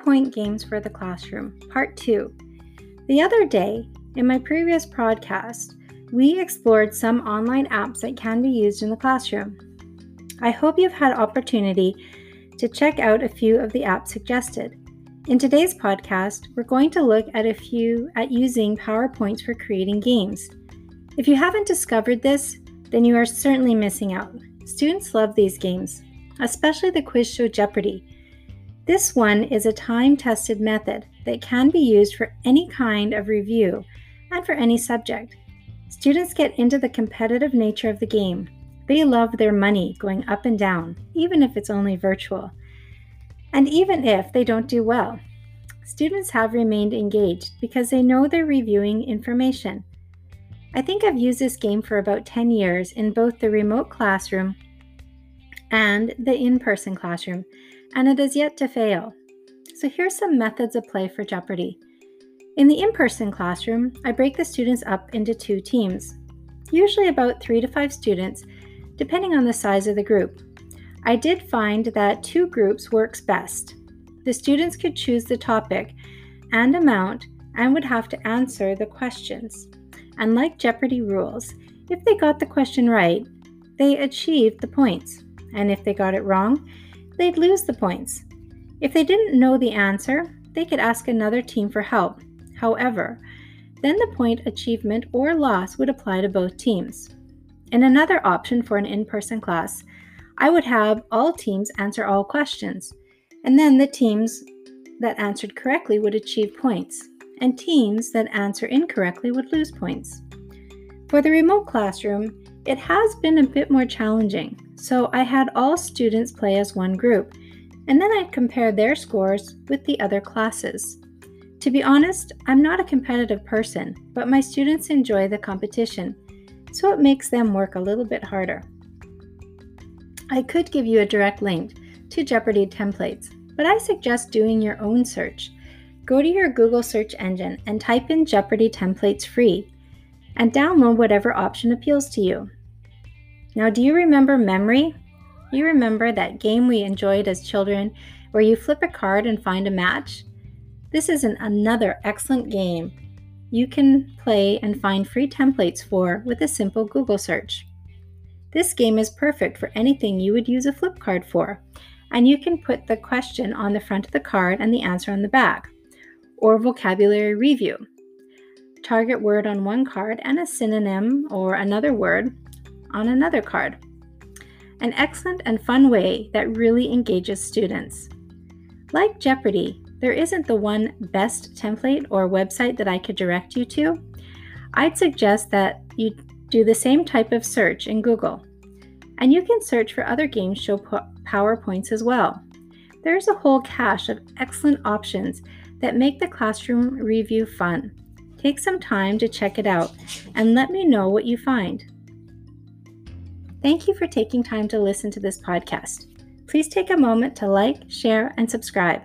PowerPoint Games for the Classroom, Part 2. The other day, in my previous podcast, we explored some online apps that can be used in the classroom. I hope you've had opportunity to check out a few of the apps suggested. In today's podcast, we're going to look at a few at using PowerPoints for creating games. If you haven't discovered this, then you are certainly missing out. Students love these games, especially the quiz show Jeopardy! This one is a time tested method that can be used for any kind of review and for any subject. Students get into the competitive nature of the game. They love their money going up and down, even if it's only virtual. And even if they don't do well, students have remained engaged because they know they're reviewing information. I think I've used this game for about 10 years in both the remote classroom and the in person classroom, and it is yet to fail. So here's some methods of play for Jeopardy! In the in person classroom, I break the students up into two teams, usually about three to five students, depending on the size of the group. I did find that two groups works best. The students could choose the topic and amount and would have to answer the questions. And like Jeopardy rules, if they got the question right, they achieved the points. And if they got it wrong, they'd lose the points. If they didn't know the answer, they could ask another team for help. However, then the point achievement or loss would apply to both teams. In another option for an in person class, I would have all teams answer all questions, and then the teams that answered correctly would achieve points, and teams that answer incorrectly would lose points. For the remote classroom, it has been a bit more challenging, so I had all students play as one group, and then I'd compare their scores with the other classes. To be honest, I'm not a competitive person, but my students enjoy the competition, so it makes them work a little bit harder. I could give you a direct link to Jeopardy templates, but I suggest doing your own search. Go to your Google search engine and type in Jeopardy templates free and download whatever option appeals to you. Now, do you remember memory? You remember that game we enjoyed as children where you flip a card and find a match? This is an, another excellent game you can play and find free templates for with a simple Google search. This game is perfect for anything you would use a flip card for, and you can put the question on the front of the card and the answer on the back, or vocabulary review. Target word on one card and a synonym or another word on another card. An excellent and fun way that really engages students. Like Jeopardy, there isn't the one best template or website that I could direct you to. I'd suggest that you do the same type of search in Google. And you can search for other game show PowerPoints as well. There's a whole cache of excellent options that make the classroom review fun. Take some time to check it out and let me know what you find. Thank you for taking time to listen to this podcast. Please take a moment to like, share, and subscribe.